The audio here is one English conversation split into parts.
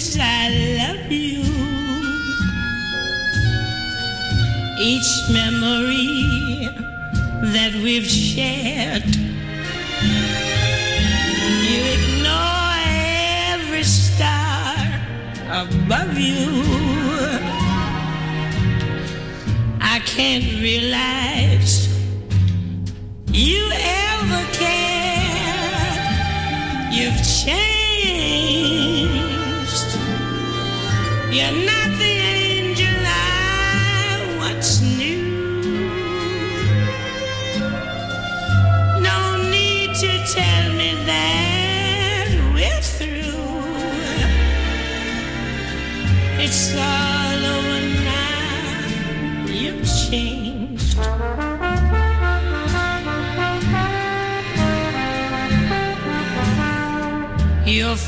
Words I love you. Each memory that we've shared. You ignore every star above you. I can't realize you You're not the angel I once knew. No need to tell me that we're through. It's all over now. You've changed.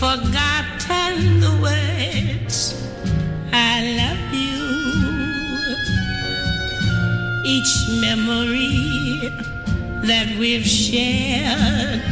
Forgotten memory that we've shared.